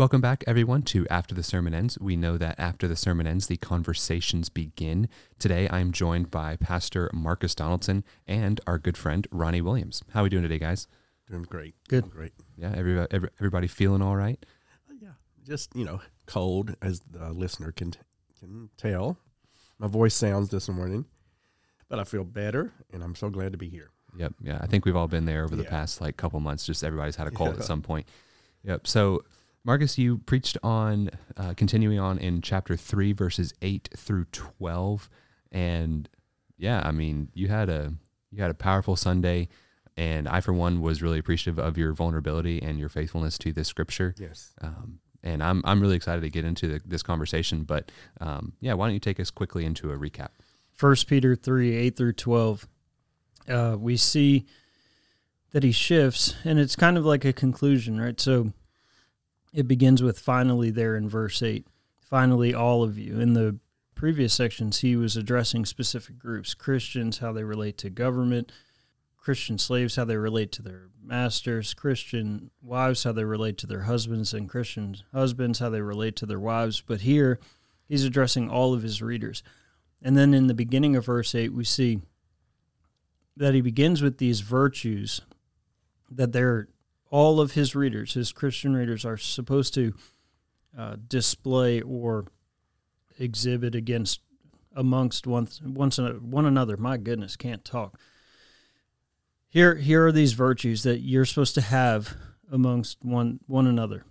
Welcome back, everyone, to After the Sermon Ends. We know that after the sermon ends, the conversations begin. Today, I'm joined by Pastor Marcus Donaldson and our good friend Ronnie Williams. How are we doing today, guys? Doing great. Good. Doing great. Yeah, everybody, everybody feeling all right? Uh, yeah, just you know, cold as the listener can can tell. My voice sounds this morning, but I feel better, and I'm so glad to be here. Yep. Yeah, I think we've all been there over the Yeah. past like couple months. Just everybody's had a cold Yeah. at some point. Yep. So, Marcus, you preached on uh, continuing on in chapter three, verses eight through twelve, and yeah, I mean, you had a you had a powerful Sunday, and I, for one, was really appreciative of your vulnerability and your faithfulness to this scripture. Yes. Um, and I'm I'm really excited to get into the, this conversation. But um, yeah, why don't you take us quickly into a recap? First Peter three eight through twelve, uh, we see that he shifts, and it's kind of like a conclusion, right? So it begins with finally there in verse eight. Finally, all of you. In the previous sections, he was addressing specific groups: Christians, how they relate to government. Christian slaves, how they relate to their masters, Christian wives, how they relate to their husbands, and Christian husbands, how they relate to their wives. But here, he's addressing all of his readers. And then in the beginning of verse 8, we see that he begins with these virtues that they're all of his readers, his Christian readers, are supposed to uh, display or exhibit against amongst one, once one another. My goodness, can't talk. Here, here are these virtues that you're supposed to have amongst one one another.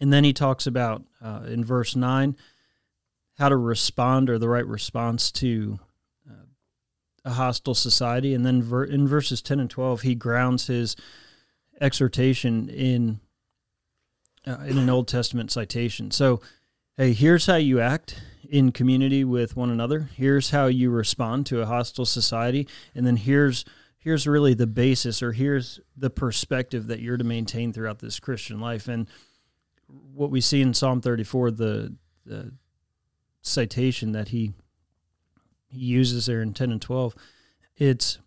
And then he talks about uh, in verse nine how to respond or the right response to uh, a hostile society. And then ver- in verses 10 and 12, he grounds his exhortation in uh, in an Old Testament citation. So, hey, here's how you act in community with one another. Here's how you respond to a hostile society, and then here's here's really the basis, or here's the perspective that you're to maintain throughout this Christian life. And what we see in Psalm 34, the, the citation that he he uses there in 10 and 12 it's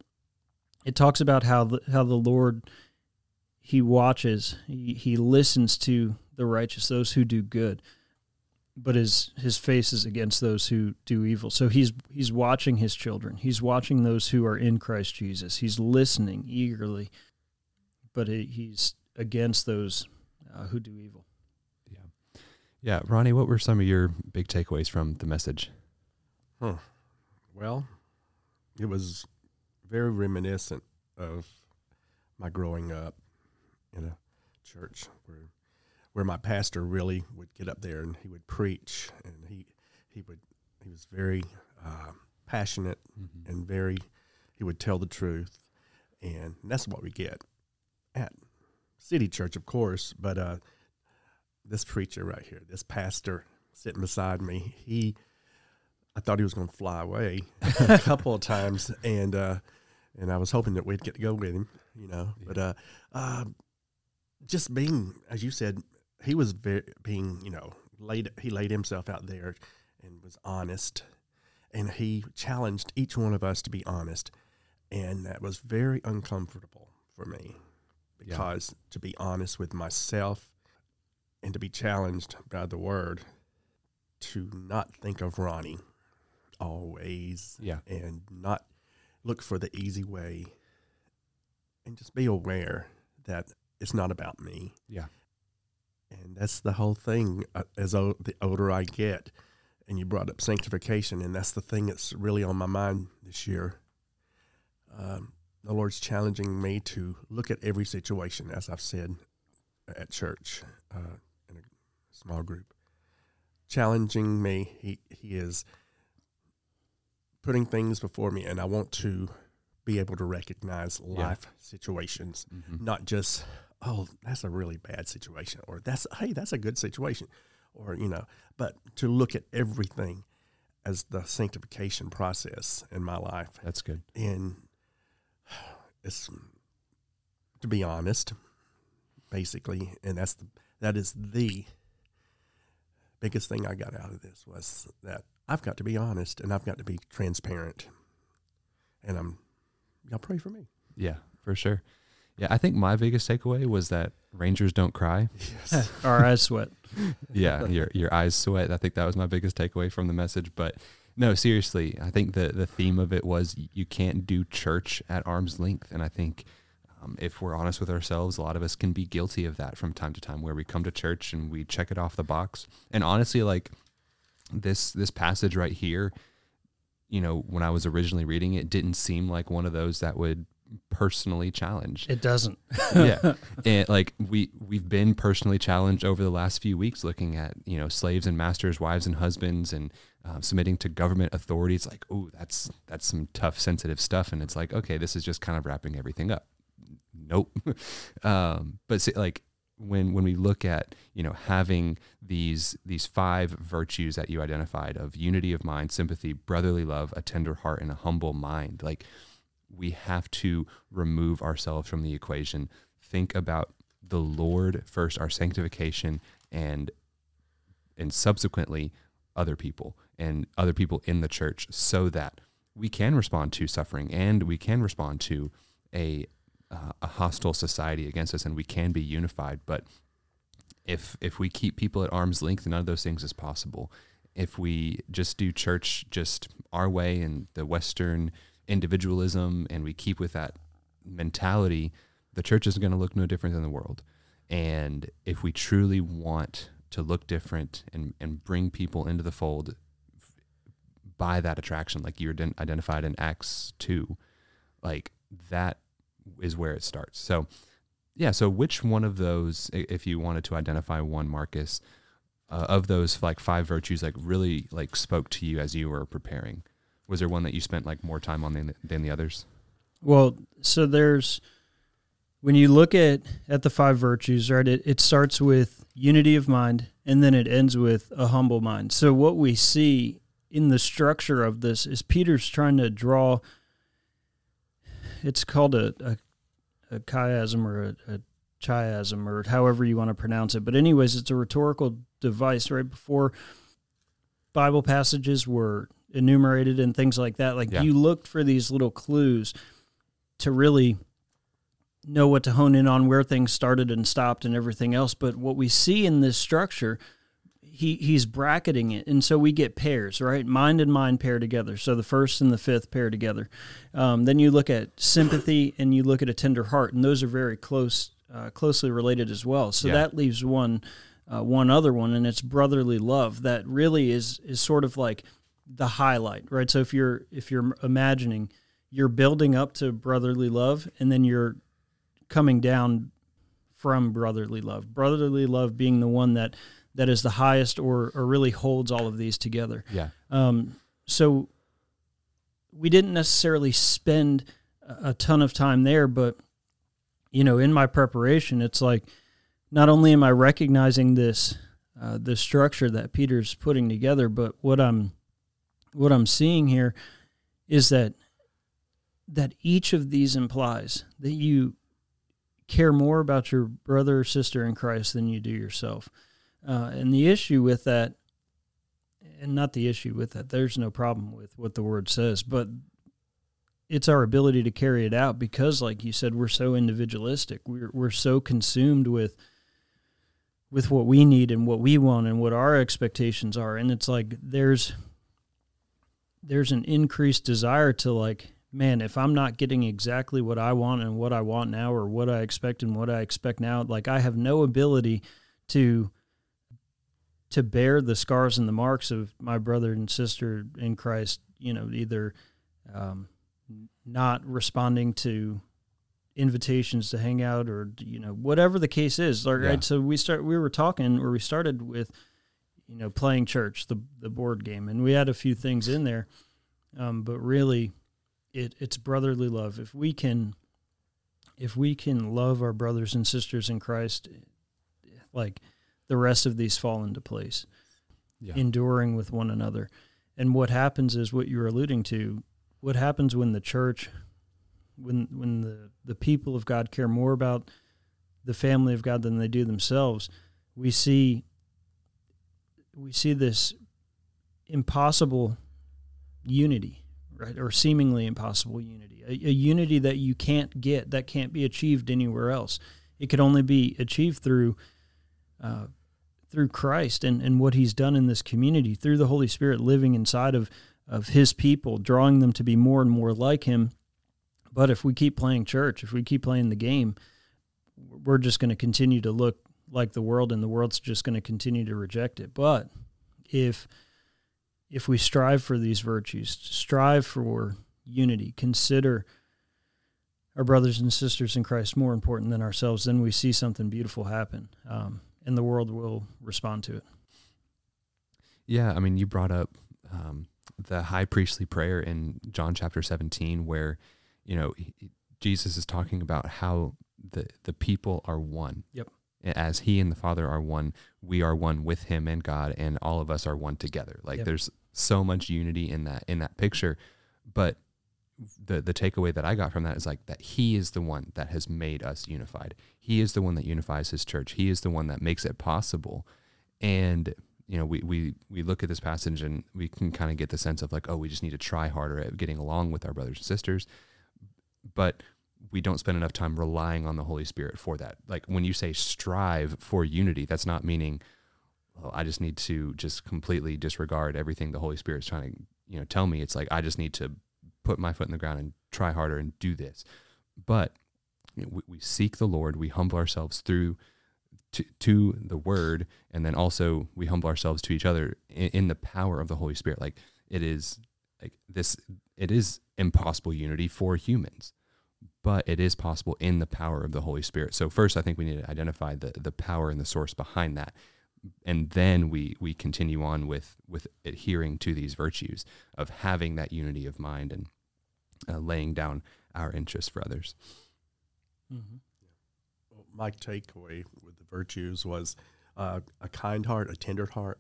it talks about how the, how the lord he watches he, he listens to the righteous those who do good but his his face is against those who do evil. So he's he's watching his children. He's watching those who are in Christ Jesus. He's listening eagerly but he, he's against those uh, who do evil. Yeah, yeah, Ronnie, what were some of your big takeaways from the message? Well, it was very reminiscent of my growing up in a church where where my pastor really would get up there and he would preach and he he would he was very uh, passionate Mm-hmm. and very he would tell the truth and that's what we get at city church of course but uh this preacher right here this pastor sitting beside me he i thought he was going to fly away a couple of times and uh and i was hoping that we'd get to go with him you know but uh uh just being as you said he was very being you know laid he laid himself out there and was honest and he challenged each one of us to be honest and that was very uncomfortable for me Yeah. because to be honest with myself and to be challenged by the word to not think of Ronnie always Yeah. and not look for the easy way and just be aware that it's not about me Yeah. and that's the whole thing uh, as o- the older I get. And you brought up sanctification, and that's the thing that's really on my mind this year. Um, the Lord's challenging me to look at every situation, as I've said at church uh, in a small group. Challenging me, He He is putting things before me, and I want to be able to recognize Yeah. life situations Mm-hmm. not just oh that's a really bad situation or that's hey that's a good situation or you know but to look at everything as the sanctification process in my life That's good. and it's to be honest basically and that's the, that is the biggest thing I got out of this was that I've got to be honest and I've got to be transparent and I'm y'all pray for me Yeah, for sure. Yeah, I think my biggest takeaway was that Rangers don't cry. Yes. Our eyes sweat. yeah, your your eyes sweat. I think that was my biggest takeaway from the message. But no, seriously, I think the the theme of it was you can't do church at arm's length, and I think um, if we're honest with ourselves, a lot of us can be guilty of that from time to time, where we come to church and we check it off the box. And honestly, like this this passage right here, you know, when I was originally reading it, didn't seem like one of those that would personally challenge. It doesn't. yeah, and like we we've been personally challenged over the last few weeks, looking at you know slaves and masters, wives and husbands, and um, submitting to government authorities. Like, oh, that's that's some tough, sensitive stuff, and it's like, okay, this is just kind of wrapping everything up. Nope. um, but see, like when when we look at you know having these these five virtues that you identified of unity of mind, sympathy, brotherly love, a tender heart, and a humble mind, like we have to remove ourselves from the equation. Think about the Lord first, our sanctification, and and subsequently other people and other people in the church, so that we can respond to suffering and we can respond to a uh, a hostile society against us, and we can be unified. But if if we keep people at arm's length, none of those things is possible. If we just do church just our way and the Western individualism and we keep with that mentality, the church is going to look no different than the world. And if we truly want to look different and, and bring people into the fold by that attraction, like you identified in Acts 2, like that is where it starts. So, yeah. So, which one of those, if you wanted to identify one, Marcus, uh, of those like five virtues, like really like spoke to you as you were preparing? Was there one that you spent like more time on than, than the others? Well, so there's when you look at at the five virtues, right? It, it starts with unity of mind, and then it ends with a humble mind. So what we see in the structure of this is Peter's trying to draw. It's called a a, a chiasm or a, a chiasm or however you want to pronounce it. But anyways, it's a rhetorical device. Right before Bible passages were enumerated and things like that. Like yeah. you looked for these little clues to really know what to hone in on, where things started and stopped, and everything else. But what we see in this structure, he he's bracketing it, and so we get pairs, right? Mind and mind pair together. So the first and the fifth pair together. Um, then you look at sympathy and you look at a tender heart, and those are very close, uh, closely related as well. So yeah. that leaves one. Uh, one other one, and it's brotherly love. That really is is sort of like the highlight, right? So if you're if you're imagining you're building up to brotherly love and then you're coming down from brotherly love. Brotherly love being the one that that is the highest or or really holds all of these together. Yeah. Um so we didn't necessarily spend a ton of time there, but you know, in my preparation, it's like not only am I recognizing this uh, the structure that Peter's putting together, but what I'm what I'm seeing here is that that each of these implies that you care more about your brother or sister in Christ than you do yourself. Uh, and the issue with that, and not the issue with that, there's no problem with what the word says, but it's our ability to carry it out because, like you said, we're so individualistic. We're we're so consumed with with what we need and what we want and what our expectations are, and it's like there's there's an increased desire to like man if i'm not getting exactly what i want and what i want now or what i expect and what i expect now like i have no ability to to bear the scars and the marks of my brother and sister in christ you know either um, not responding to invitations to hang out or you know whatever the case is like, yeah. right so we start we were talking or we started with you know, playing church, the the board game, and we had a few things in there, um, but really, it it's brotherly love. If we can, if we can love our brothers and sisters in Christ, like the rest of these fall into place, yeah. enduring with one another, and what happens is what you're alluding to. What happens when the church, when when the the people of God care more about the family of God than they do themselves, we see we see this impossible unity, right? Or seemingly impossible unity, a, a unity that you can't get, that can't be achieved anywhere else. It could only be achieved through uh, through Christ and, and what He's done in this community, through the Holy Spirit living inside of of His people, drawing them to be more and more like Him. But if we keep playing church, if we keep playing the game, we're just going to continue to look like the world, and the world's just going to continue to reject it. But if if we strive for these virtues, strive for unity, consider our brothers and sisters in Christ more important than ourselves, then we see something beautiful happen, um, and the world will respond to it. Yeah, I mean, you brought up um, the high priestly prayer in John chapter 17, where, you know, Jesus is talking about how the, the people are one. Yep. As he and the Father are one, we are one with him and God, and all of us are one together. Like Yep. there's so much unity in that in that picture. But the the takeaway that I got from that is like that he is the one that has made us unified. He is the one that unifies his church. He is the one that makes it possible. And you know, we we we look at this passage and we can kind of get the sense of like, oh, we just need to try harder at getting along with our brothers and sisters. But we don't spend enough time relying on the Holy Spirit for that. Like when you say strive for unity, that's not meaning well, I just need to just completely disregard everything the Holy Spirit's trying to, you know, tell me. It's like I just need to put my foot in the ground and try harder and do this. But you know, we, we seek the Lord, we humble ourselves through to, to the Word, and then also we humble ourselves to each other in, in the power of the Holy Spirit. Like it is like this, it is impossible unity for humans, but it is possible in the power of the Holy Spirit. So first, I think we need to identify the the power and the source behind that and then we we continue on with with adhering to these virtues of having that unity of mind and uh, laying down our interests for others. Mm-hmm. Well, my takeaway with the virtues was uh, a kind heart, a tender heart.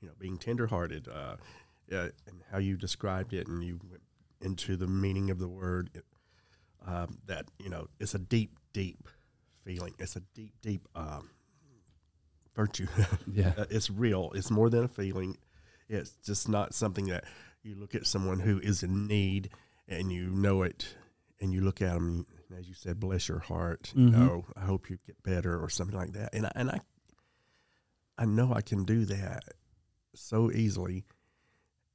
You know, being tenderhearted, uh, uh, and how you described it, and you went into the meaning of the word. It, um, that you know, it's a deep, deep feeling. It's a deep, deep um, virtue. Yeah. Uh, it's real. It's more than a feeling. It's just not something that you look at someone who is in need and you know it, and you look at them, as you said, bless your heart. Mhm. You know, I hope you get better or something like that. And I, and I, I know I can do that so easily,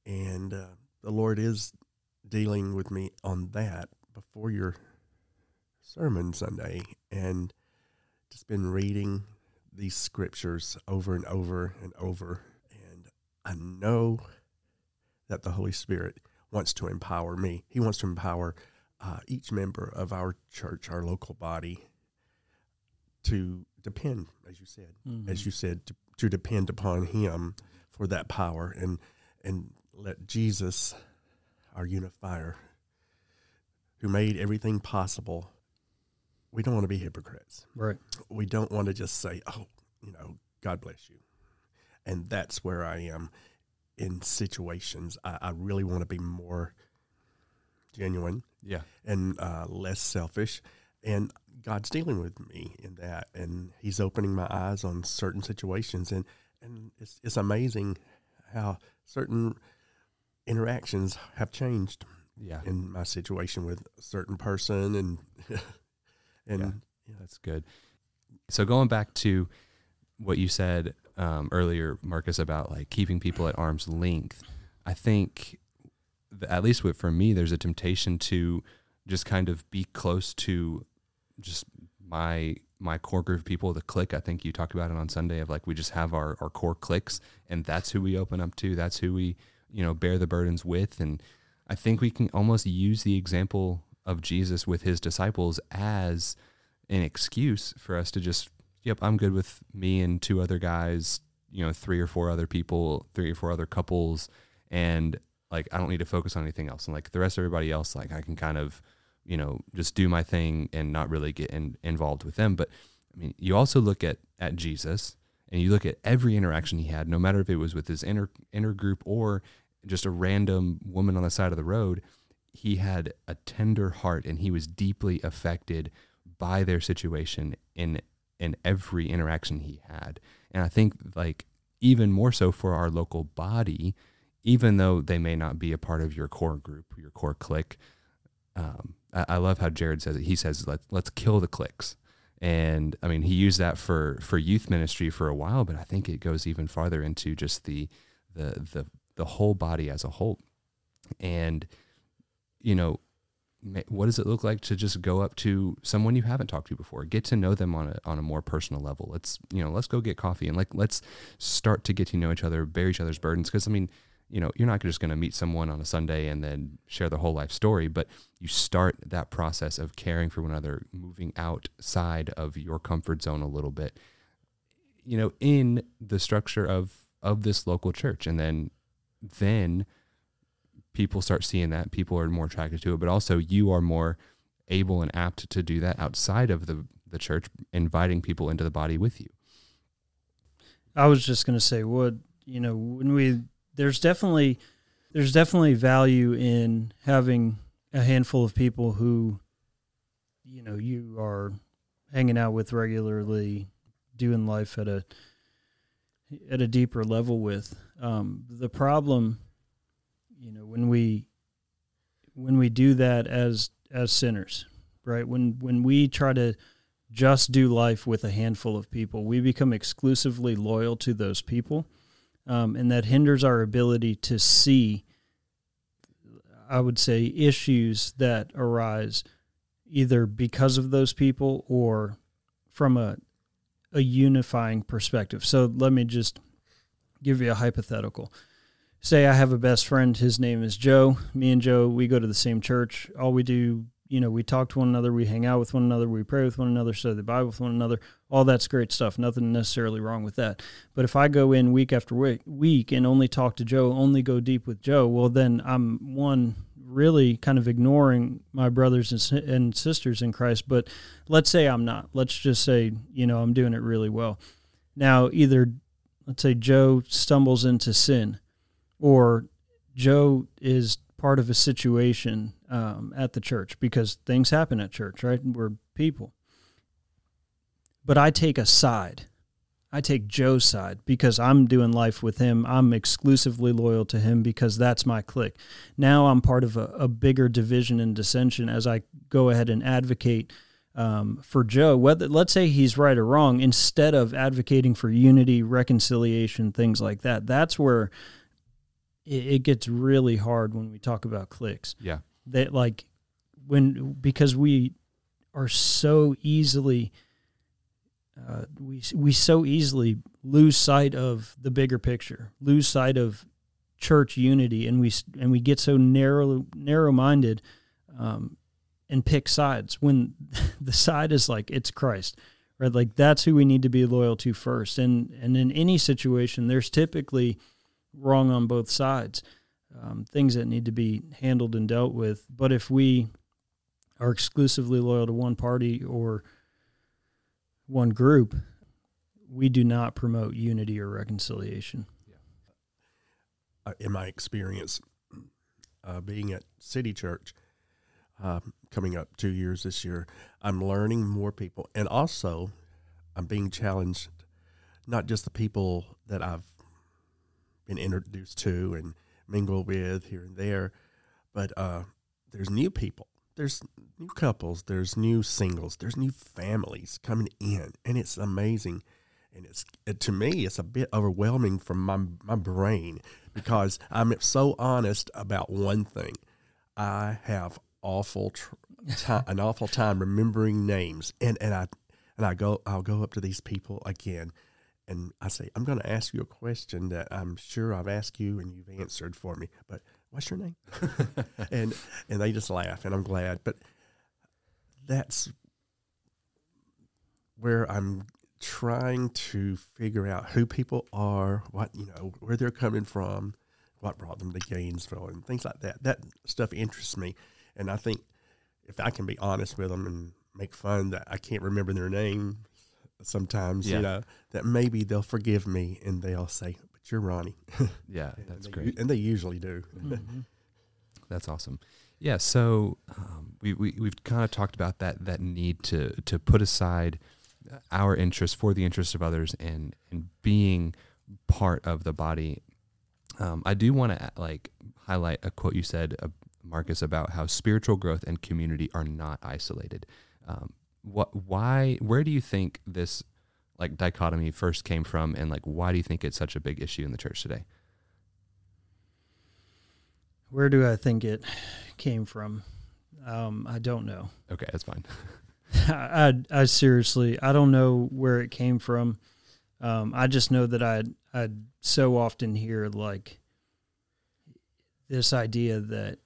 and uh, the Lord is dealing with me on that before your sermon Sunday, and just been reading these scriptures over and over and over. And I know that the Holy Spirit wants to empower me. He wants to empower uh, each member of our church, our local body, to depend, as you said, as you said, to, to depend upon Him for that power and and let Jesus, our unifier, who made everything possible. We don't want to be hypocrites Right. we don't want to just say, "Oh, you know, God bless you," and that's where I am in situations. I, I really want to be more genuine Yeah. and uh, less selfish, and God's dealing with me in that, and He's opening my eyes on certain situations, and and it's it's amazing how certain interactions have changed Yeah. in my situation with a certain person, and and yeah, That's good. So going back to what you said um, earlier, Marcus, about like keeping people at arm's length, I think, th- at least with, for me, there's a temptation to just kind of be close to just my my core group of people, the clique. I think you talked about it on Sunday of like we just have our our core cliques, and that's who we open up to. That's who we you know bear the burdens with, and I think we can almost use the example of Jesus with his disciples as an excuse for us to just, yep, I'm good with me and two other guys, you know, three or four other people, three or four other couples, and like I don't need to focus on anything else. And like the rest of everybody else, like I can kind of, you know, just do my thing and not really get in, involved with them. But I mean, you also look at at Jesus and you look at every interaction he had, no matter if it was with his inner inner group or just a random woman on the side of the road, he had a tender heart and he was deeply affected by their situation in in every interaction he had. And I think like even more so for our local body, even though they may not be a part of your core group, your core clique. Um, I, I love how Jared says it. He says, "Let let's kill the cliques." And I mean, he used that for for youth ministry for a while, but I think it goes even farther into just the the the the whole body as a whole. And you know, what does it look like to just go up to someone you haven't talked to before? Get to know them on a, on a more personal level. Let's you know let's go get coffee and like let's start to get to know each other bear each other's burdens. Because i mean you know you're not just going to meet someone on a sunday and then share their whole life story but you start that process of caring for one another moving outside of your comfort zone a little bit you know in the structure of of this local church. And then then people start seeing that, people are more attracted to it, but also you are more able and apt to do that outside of the, the church, inviting people into the body with you. I was just going to say, what, you know, when we, there's definitely, there's definitely value in having a handful of people who, you know, you are hanging out with regularly, doing life at a, at a deeper level with. Um, the problem you know when we when we do that as as sinners right? When when we try to just do life with a handful of people we become exclusively loyal to those people. Um, and that hinders our ability to see i would say issues that arise either because of those people or from a a unifying perspective. So let me just give you a hypothetical say I have a best friend, his name is Joe. Me and Joe, we go to the same church. All we do, you know, we talk to one another, we hang out with one another, we pray with one another, study the Bible with one another. All that's great stuff. Nothing necessarily wrong with that. But if I go in week after week, week and only talk to Joe, only go deep with Joe, well, then I'm one really kind of ignoring my brothers and, and sisters in Christ. But let's say I'm not. Let's just say, you know, I'm doing it really well. Now, either let's say Joe stumbles into sin or Joe is part of a situation um, at the church because things happen at church, right? We're people. But I take a side. I take Joe's side because I'm doing life with him. I'm exclusively loyal to him because that's my clique. Now I'm part of a, a bigger division and dissension as I go ahead and advocate um, for Joe. Whether let's say he's right or wrong, instead of advocating for unity, reconciliation, things like that. That's where it, it gets really hard when we talk about cliques. Yeah. That like when because we are so easily uh, we we so easily lose sight of the bigger picture, lose sight of church unity, and we and we get so narrow narrow minded, um, and pick sides when the side is like it's Christ, right? Like that's who we need to be loyal to first, and and in any situation, there's typically wrong on both sides, um, things that need to be handled and dealt with. But if we are exclusively loyal to one party or one group, we do not promote unity or reconciliation. Uh, in my experience, uh, being at City Church, uh, coming up two years this year, I'm learning more people, and also I'm being challenged. Not just the people that I've been introduced to and mingle with here and there. But uh, there's new people, there's new couples, there's new singles, there's new families coming in, and it's amazing. And it's it, to me, it's a bit overwhelming from my my brain because I'm so honest about one thing. I have awful tr- time, an awful time remembering names, and and I and I go I'll go up to these people again and I say, I'm going to ask you a question that I'm sure I've asked you and you've answered for me, but what's your name? and and they just laugh, and I'm glad. But that's where I'm trying to figure out who people are, what you know, where they're coming from, what brought them to Gainesville, and things like that. That stuff interests me, and I think if I can be honest with them and make fun that I can't remember their name sometimes, yeah. you know, that maybe they'll forgive me and they'll say, "But you're Ronnie." yeah, that's and great, and they usually do. Mm-hmm. That's awesome. Yeah, so um, we, we we've kind of talked about that that need to to put aside our interests for the interests of others and and being part of the body. Um, I do want to like highlight a quote you said, uh, Marcus, about how spiritual growth and community are not isolated. Um, what, why, where do you think this like dichotomy first came from, and like why do you think it's such a big issue in the church today? Where do I think it came from? Um, I don't know. Okay, that's fine. I, I, I seriously I don't know where it came from. Um, I just know that I I so often hear like this idea that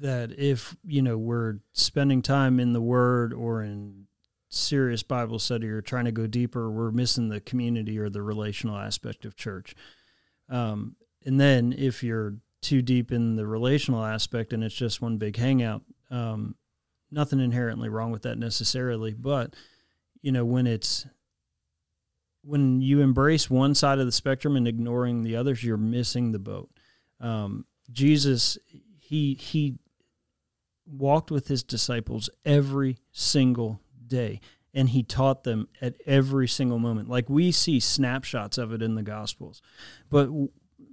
that if you know we're spending time in the Word or in serious Bible study or trying to go deeper, we're missing the community or the relational aspect of church. Um, and then if you're too deep in the relational aspect and it's just one big hangout, um, nothing inherently wrong with that necessarily. But you know when it's when you embrace one side of the spectrum and ignoring the others, you're missing the boat. Um, Jesus, he he walked with his disciples every single day and he taught them at every single moment. Like we see snapshots of it in the gospels. But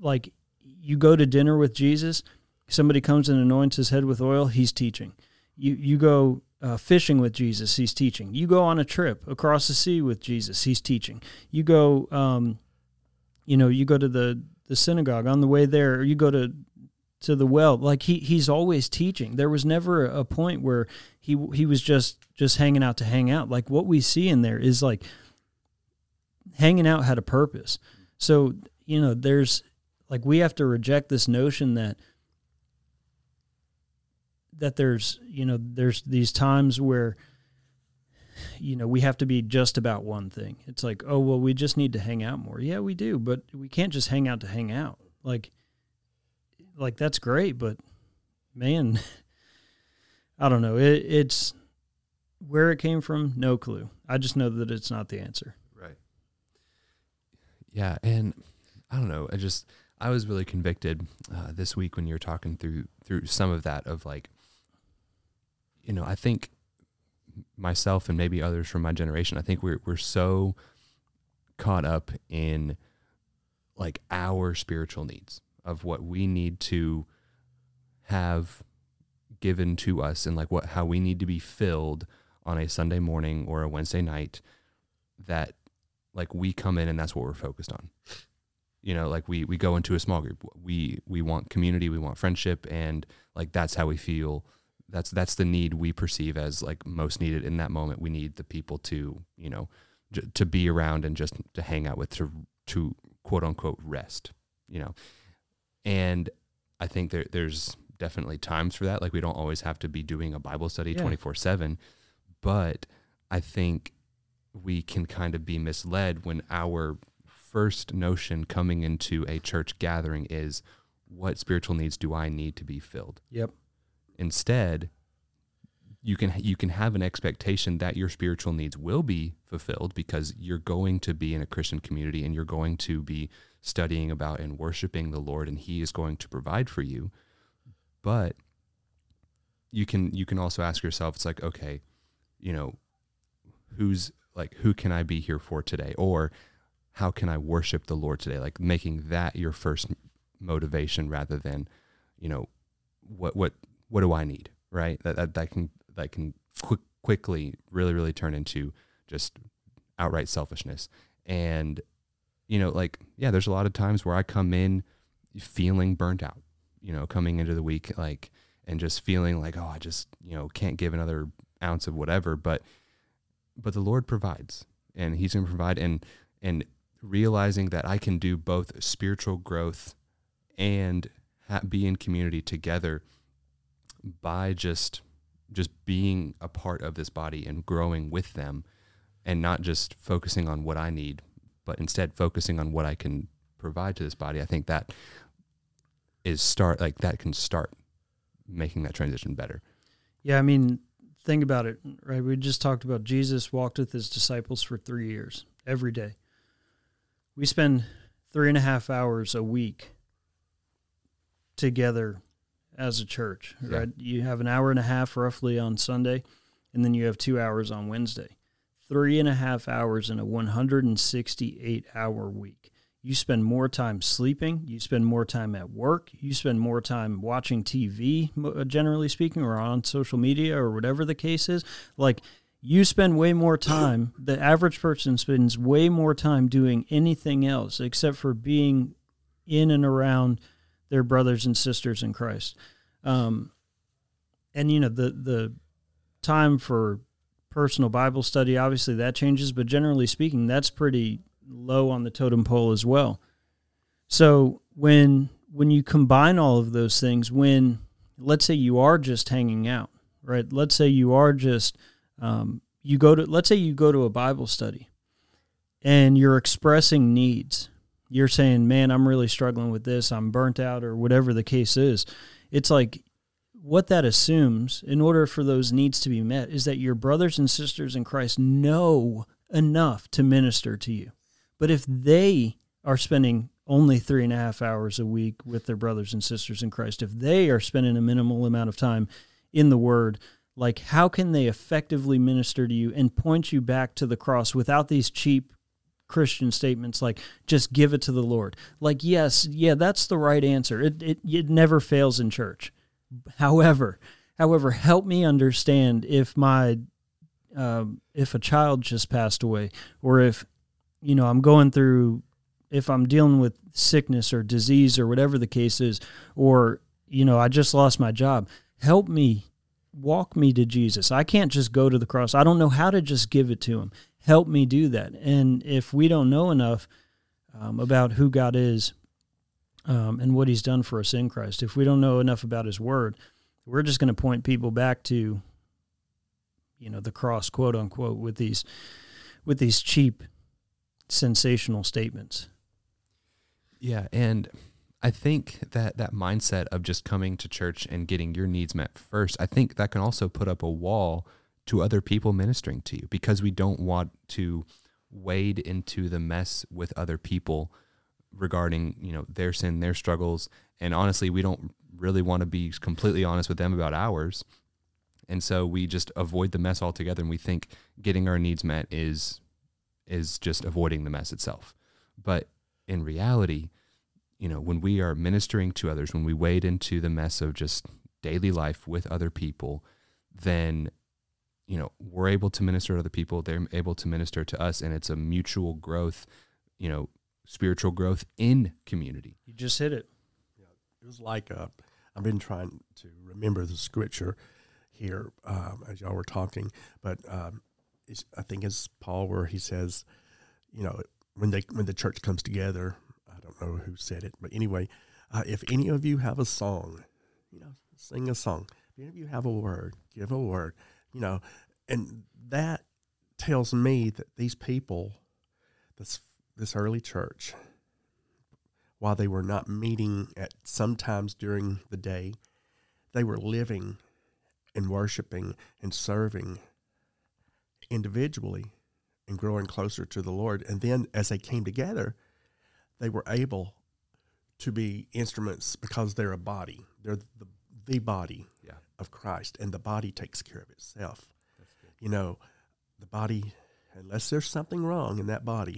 like you go to dinner with jesus somebody comes and anoints his head with oil he's teaching. You you go uh, fishing with jesus he's teaching. You go on a trip across the sea with jesus he's teaching. You go um, you know you go to the the synagogue on the way there or you go to to the well. Like he he's always teaching. There was never a point where he he was just just hanging out to hang out. Like what we see in there is like hanging out had a purpose. So you know there's like we have to reject this notion that that there's you know there's these times where you know we have to be just about one thing. It's like oh well we just need to hang out more. Yeah we do but we can't just hang out to hang out. Like like that's great, but man, I don't know. It, it's where it came from, no clue. I just know that it's not the answer. Right. Yeah, and I don't know. I just I was really convicted uh, this week when you were talking through through some of that of like, you know, I think myself and maybe others from my generation, I think we're we're so caught up in like our spiritual needs of what we need to have given to us and like what how we need to be filled on a Sunday morning or a Wednesday night that like we come in and that's what we're focused on. You know, like we we go into a small group. We we want community, we want friendship and like that's how we feel. That's that's the need we perceive as like most needed in that moment. We need the people to, you know, j- to be around and just to hang out with to to quote unquote rest, you know. And I think there, there's definitely times for that. Like we don't always have to be doing a Bible study twenty four seven, but I think we can kind of be misled when our first notion coming into a church gathering is what spiritual needs do I need to be filled? Yep. Instead, you can you can have an expectation that your spiritual needs will be fulfilled because you're going to be in a Christian community and you're going to be studying about and worshiping the Lord and he is going to provide for you. But you can you can also ask yourself it's like okay, you know, who's like who can I be here for today or how can I worship the Lord today? Like making that your first motivation rather than, you know, what what what do I need, right? That that, that can that can quick, quickly really really turn into just outright selfishness. And you know, like, yeah, there's a lot of times where I come in feeling burnt out, you know, coming into the week, like, and just feeling like, oh, I just, you know, can't give another ounce of whatever. But, but the Lord provides and He's going to provide. And, and realizing that I can do both spiritual growth and ha- be in community together by just, just being a part of this body and growing with them and not just focusing on what I need, but instead focusing on what I can provide to this body, I think that is start like that can start making that transition better. Yeah, I mean, think about it, right? We just talked about Jesus walked with his disciples for three years every day. We spend three and a half hours a week together as a church, right? Yeah. You have an hour and a half roughly on Sunday, and then you have two hours on Wednesday three and a half hours in a 168 hour week. You spend more time sleeping. You spend more time at work. You spend more time watching TV, uh, generally speaking, or on social media or whatever the case is. Like, you spend way more time, the average person spends way more time doing anything else except for being in and around their brothers and sisters in Christ. Um, and, you know, the, the time for personal Bible study, obviously that changes, but generally speaking, that's pretty low on the totem pole as well. So when when you combine all of those things, when let's say you are just hanging out, right? Let's say you are just um, you go to let's say you go to a Bible study, and you're expressing needs. You're saying, "Man, I'm really struggling with this. I'm burnt out, or whatever the case is." It's like what that assumes, in order for those needs to be met, is that your brothers and sisters in Christ know enough to minister to you. But if they are spending only three and a half hours a week with their brothers and sisters in Christ, if they are spending a minimal amount of time in the Word, like how can they effectively minister to you and point you back to the cross without these cheap Christian statements like just give it to the Lord? Like, yes, yeah, that's the right answer. It it, it never fails in church. However, however, help me understand if my um, if a child just passed away or if you know, I'm going through, if I'm dealing with sickness or disease or whatever the case is, or, you know, I just lost my job, help me, walk me to Jesus. I can't just go to the cross. I don't know how to just give it to him. Help me do that. And if we don't know enough um, about who God is um, and what he's done for us in Christ, if we don't know enough about his word, we're just going to point people back to, you know, the cross, quote unquote, with these, with these cheap sensational statements. Yeah, and I think that that mindset of just coming to church and getting your needs met first, I think that can also put up a wall to other people ministering to you because we don't want to wade into the mess with other people regarding, you know, their sin, their struggles, and honestly, we don't really want to be completely honest with them about ours. And so we just avoid the mess altogether and we think getting our needs met is is just avoiding the mess itself. But in reality, you know, when we are ministering to others, when we wade into the mess of just daily life with other people, then you know we're able to minister to other people they're able to minister to us and it's a mutual growth you know spiritual growth in community you just hit it yeah, it was like uh, i've been trying to remember the scripture here um, as y'all were talking but um, I think it's Paul where he says, you know, when they when the church comes together, I don't know who said it, but anyway, uh, if any of you have a song, you know, sing a song. If any of you have a word, give a word. You know, and that tells me that these people, this this early church, while they were not meeting at sometimes during the day, they were living and worshiping and serving individually and growing closer to the Lord. And then as they came together, they were able to be instruments because they're a body. They're the, the body yeah. of Christ, and the body takes care of itself. You know, the body, unless there's something wrong in that body,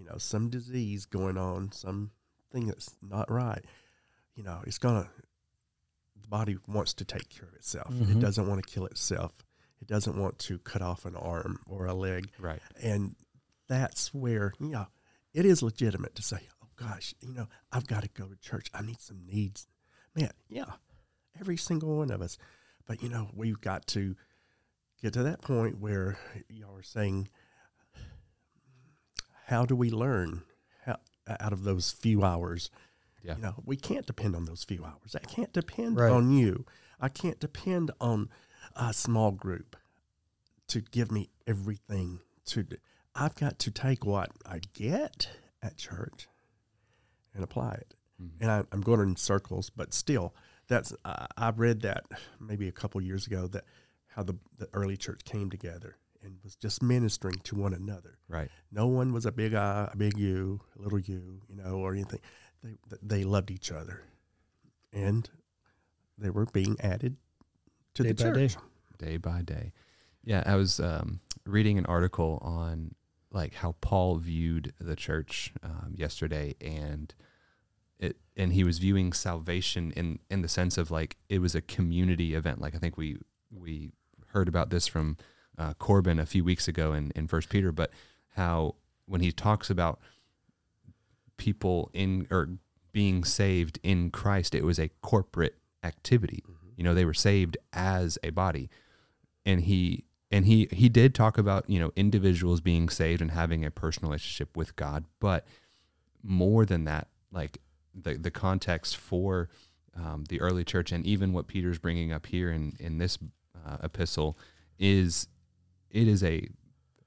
you know, some disease going on, something that's not right, you know, it's going to, the body wants to take care of itself. Mm-hmm. It doesn't want to kill itself. It doesn't want to cut off an arm or a leg. Right. And that's where, you know, it is legitimate to say, oh gosh, you know, I've got to go to church. I need some needs. Man, yeah, every single one of us. But, you know, we've got to get to that point where y'all are saying, how do we learn how, out of those few hours? Yeah. You know, we can't depend on those few hours. I can't depend right. on you. I can't depend on a small group to give me everything to do. I've got to take what I get at church and apply it. Mm-hmm. And I, am going in circles, but still, that's I, I read that maybe a couple years ago that how the, the early church came together and was just ministering to one another. Right. No one was a big I, a big you, a little you, you know, or anything. They they loved each other, and they were being added to day the church. Day. day by day. Yeah, I was um, reading an article on like how Paul viewed the church um, yesterday, and it and he was viewing salvation in in the sense of like it was a community event. Like I think we we heard about this from uh, Corbin a few weeks ago in in First Peter, but how when he talks about people in or being saved in Christ, it was a corporate activity. You know, they were saved as a body, and he and he he did talk about you know individuals being saved and having a personal relationship with God, but more than that, like the the context for um, the early church and even what Peter's bringing up here in in this uh, epistle is it is a,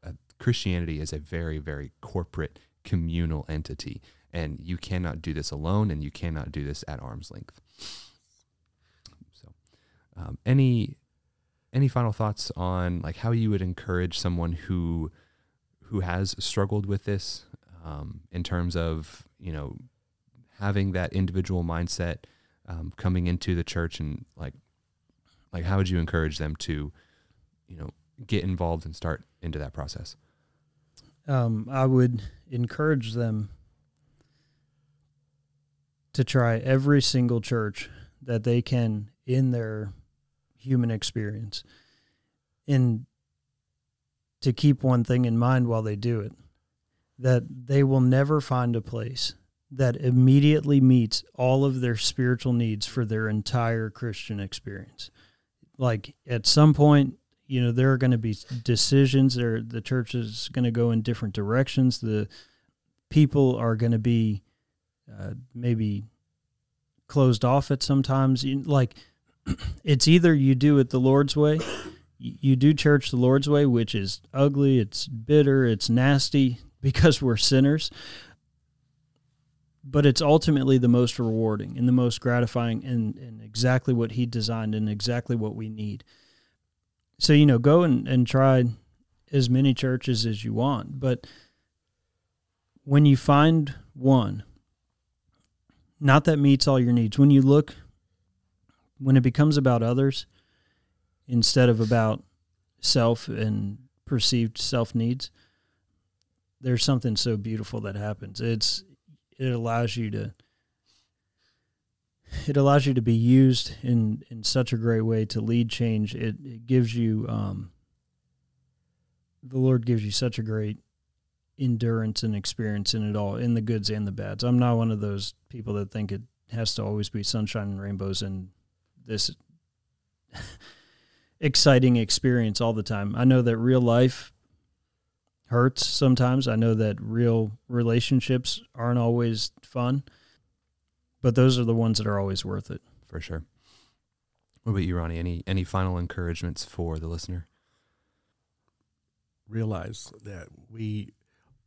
a Christianity is a very very corporate communal entity, and you cannot do this alone, and you cannot do this at arm's length. So, um, any any final thoughts on like how you would encourage someone who who has struggled with this um, in terms of you know having that individual mindset um, coming into the church and like like how would you encourage them to you know get involved and start into that process um, I would encourage them to try every single church that they can in their human experience and to keep one thing in mind while they do it that they will never find a place that immediately meets all of their spiritual needs for their entire Christian experience. Like at some point, you know, there are going to be decisions there the church is going to go in different directions. The people are going to be uh, maybe closed off at sometimes like it's either you do it the Lord's way, you do church the Lord's way, which is ugly, it's bitter, it's nasty because we're sinners. But it's ultimately the most rewarding and the most gratifying and, and exactly what he designed and exactly what we need. So, you know, go and, and try as many churches as you want. But when you find one, not that meets all your needs, when you look when it becomes about others instead of about self and perceived self needs, there's something so beautiful that happens. It's it allows you to it allows you to be used in in such a great way to lead change. It, it gives you um, the Lord gives you such a great endurance and experience in it all, in the goods and the bads. I'm not one of those people that think it has to always be sunshine and rainbows and this exciting experience all the time. I know that real life hurts sometimes. I know that real relationships aren't always fun, but those are the ones that are always worth it. For sure. What about you, Ronnie? Any any final encouragements for the listener? Realize that we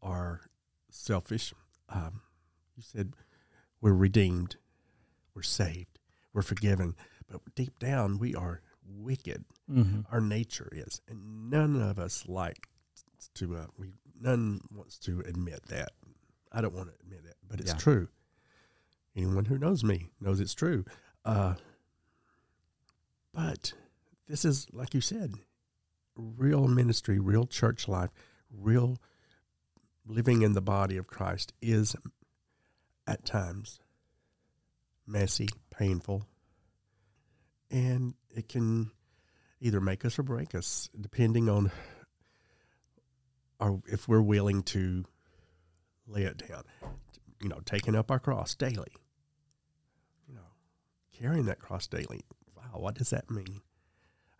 are selfish. Um, you said we're redeemed, we're saved, we're forgiven but deep down we are wicked. Mm-hmm. Our nature is, and none of us like to. Uh, we none wants to admit that. I don't want to admit that, but it's yeah. true. Anyone who knows me knows it's true. Uh, but this is, like you said, real ministry, real church life, real living in the body of Christ is at times messy, painful, and it can either make us or break us depending on our if we're willing to lay it down you know taking up our cross daily carrying that cross daily wow what does that mean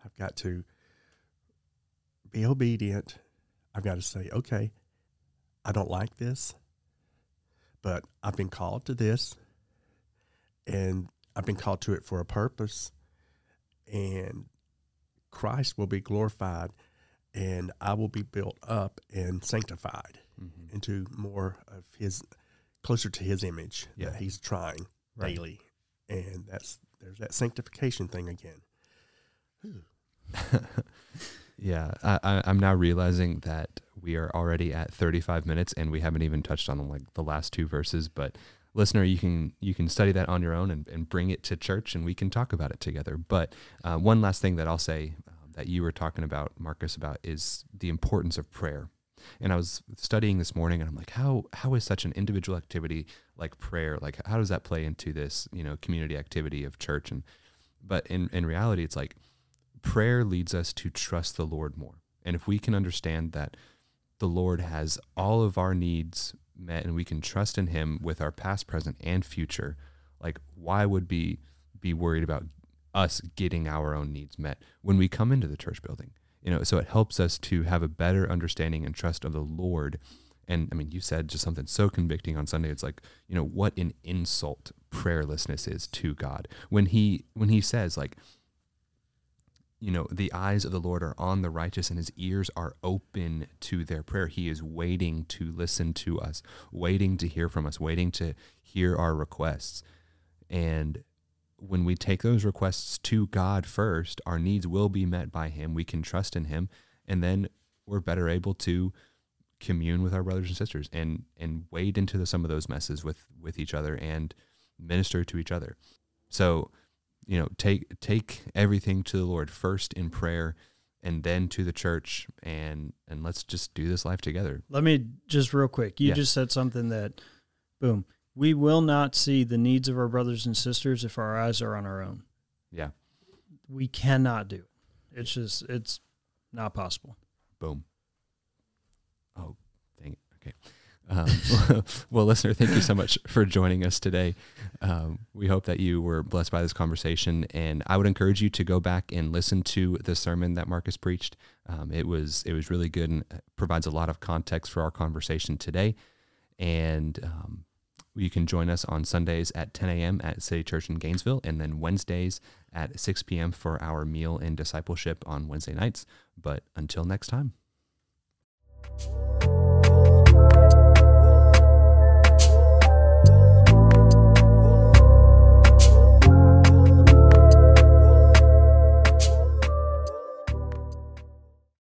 i've got to be obedient i've got to say okay i don't like this but i've been called to this and i've been called to it for a purpose and Christ will be glorified and I will be built up and sanctified mm-hmm. into more of his closer to his image yeah. that he's trying right. daily. And that's there's that sanctification thing again. yeah, I, am now realizing that we are already at 35 minutes and we haven't even touched on like the last two verses, but listener, you can you can study that on your own and, and bring it to church, and we can talk about it together. But uh, one last thing that I'll say um, that you were talking about, Marcus, about is the importance of prayer. And I was studying this morning and I'm like, how how is such an individual activity like prayer, like how does that play into this, you know, community activity of church? And but in, in reality, it's like prayer leads us to trust the Lord more. And if we can understand that the Lord has all of our needs met and we can trust in him with our past, present, and future, like why would be be worried about us getting our own needs met when we come into the church building? You know, so it helps us to have a better understanding and trust of the Lord. And I mean, you said just something so convicting on Sunday. It's like, you know, what an insult prayerlessness is to God. When he when he says like you know, the eyes of the Lord are on the righteous and his ears are open to their prayer. He is waiting to listen to us, waiting to hear from us, waiting to hear our requests. And when we take those requests to God first, our needs will be met by him. We can trust in him and then we're better able to commune with our brothers and sisters and and wade into the, some of those messes with with each other and minister to each other. So you know take take everything to the lord first in prayer and then to the church and and let's just do this life together let me just real quick you Yeah. just said something that boom we will not see the needs of our brothers and sisters if our eyes are on our own. Yeah. We cannot do it. It's just it's not possible. Boom. Oh dang it. Okay. Um, well listener thank you so much for joining us today. Um, we hope that you were blessed by this conversation and i would encourage you to go back and listen to the sermon that marcus preached. Um, it was it was really good and provides a lot of context for our conversation today. And um, you can join us on Sundays at 10 a.m. at City Church in Gainesville, and then Wednesdays at 6 p.m. for our meal and discipleship on Wednesday nights. But until next time.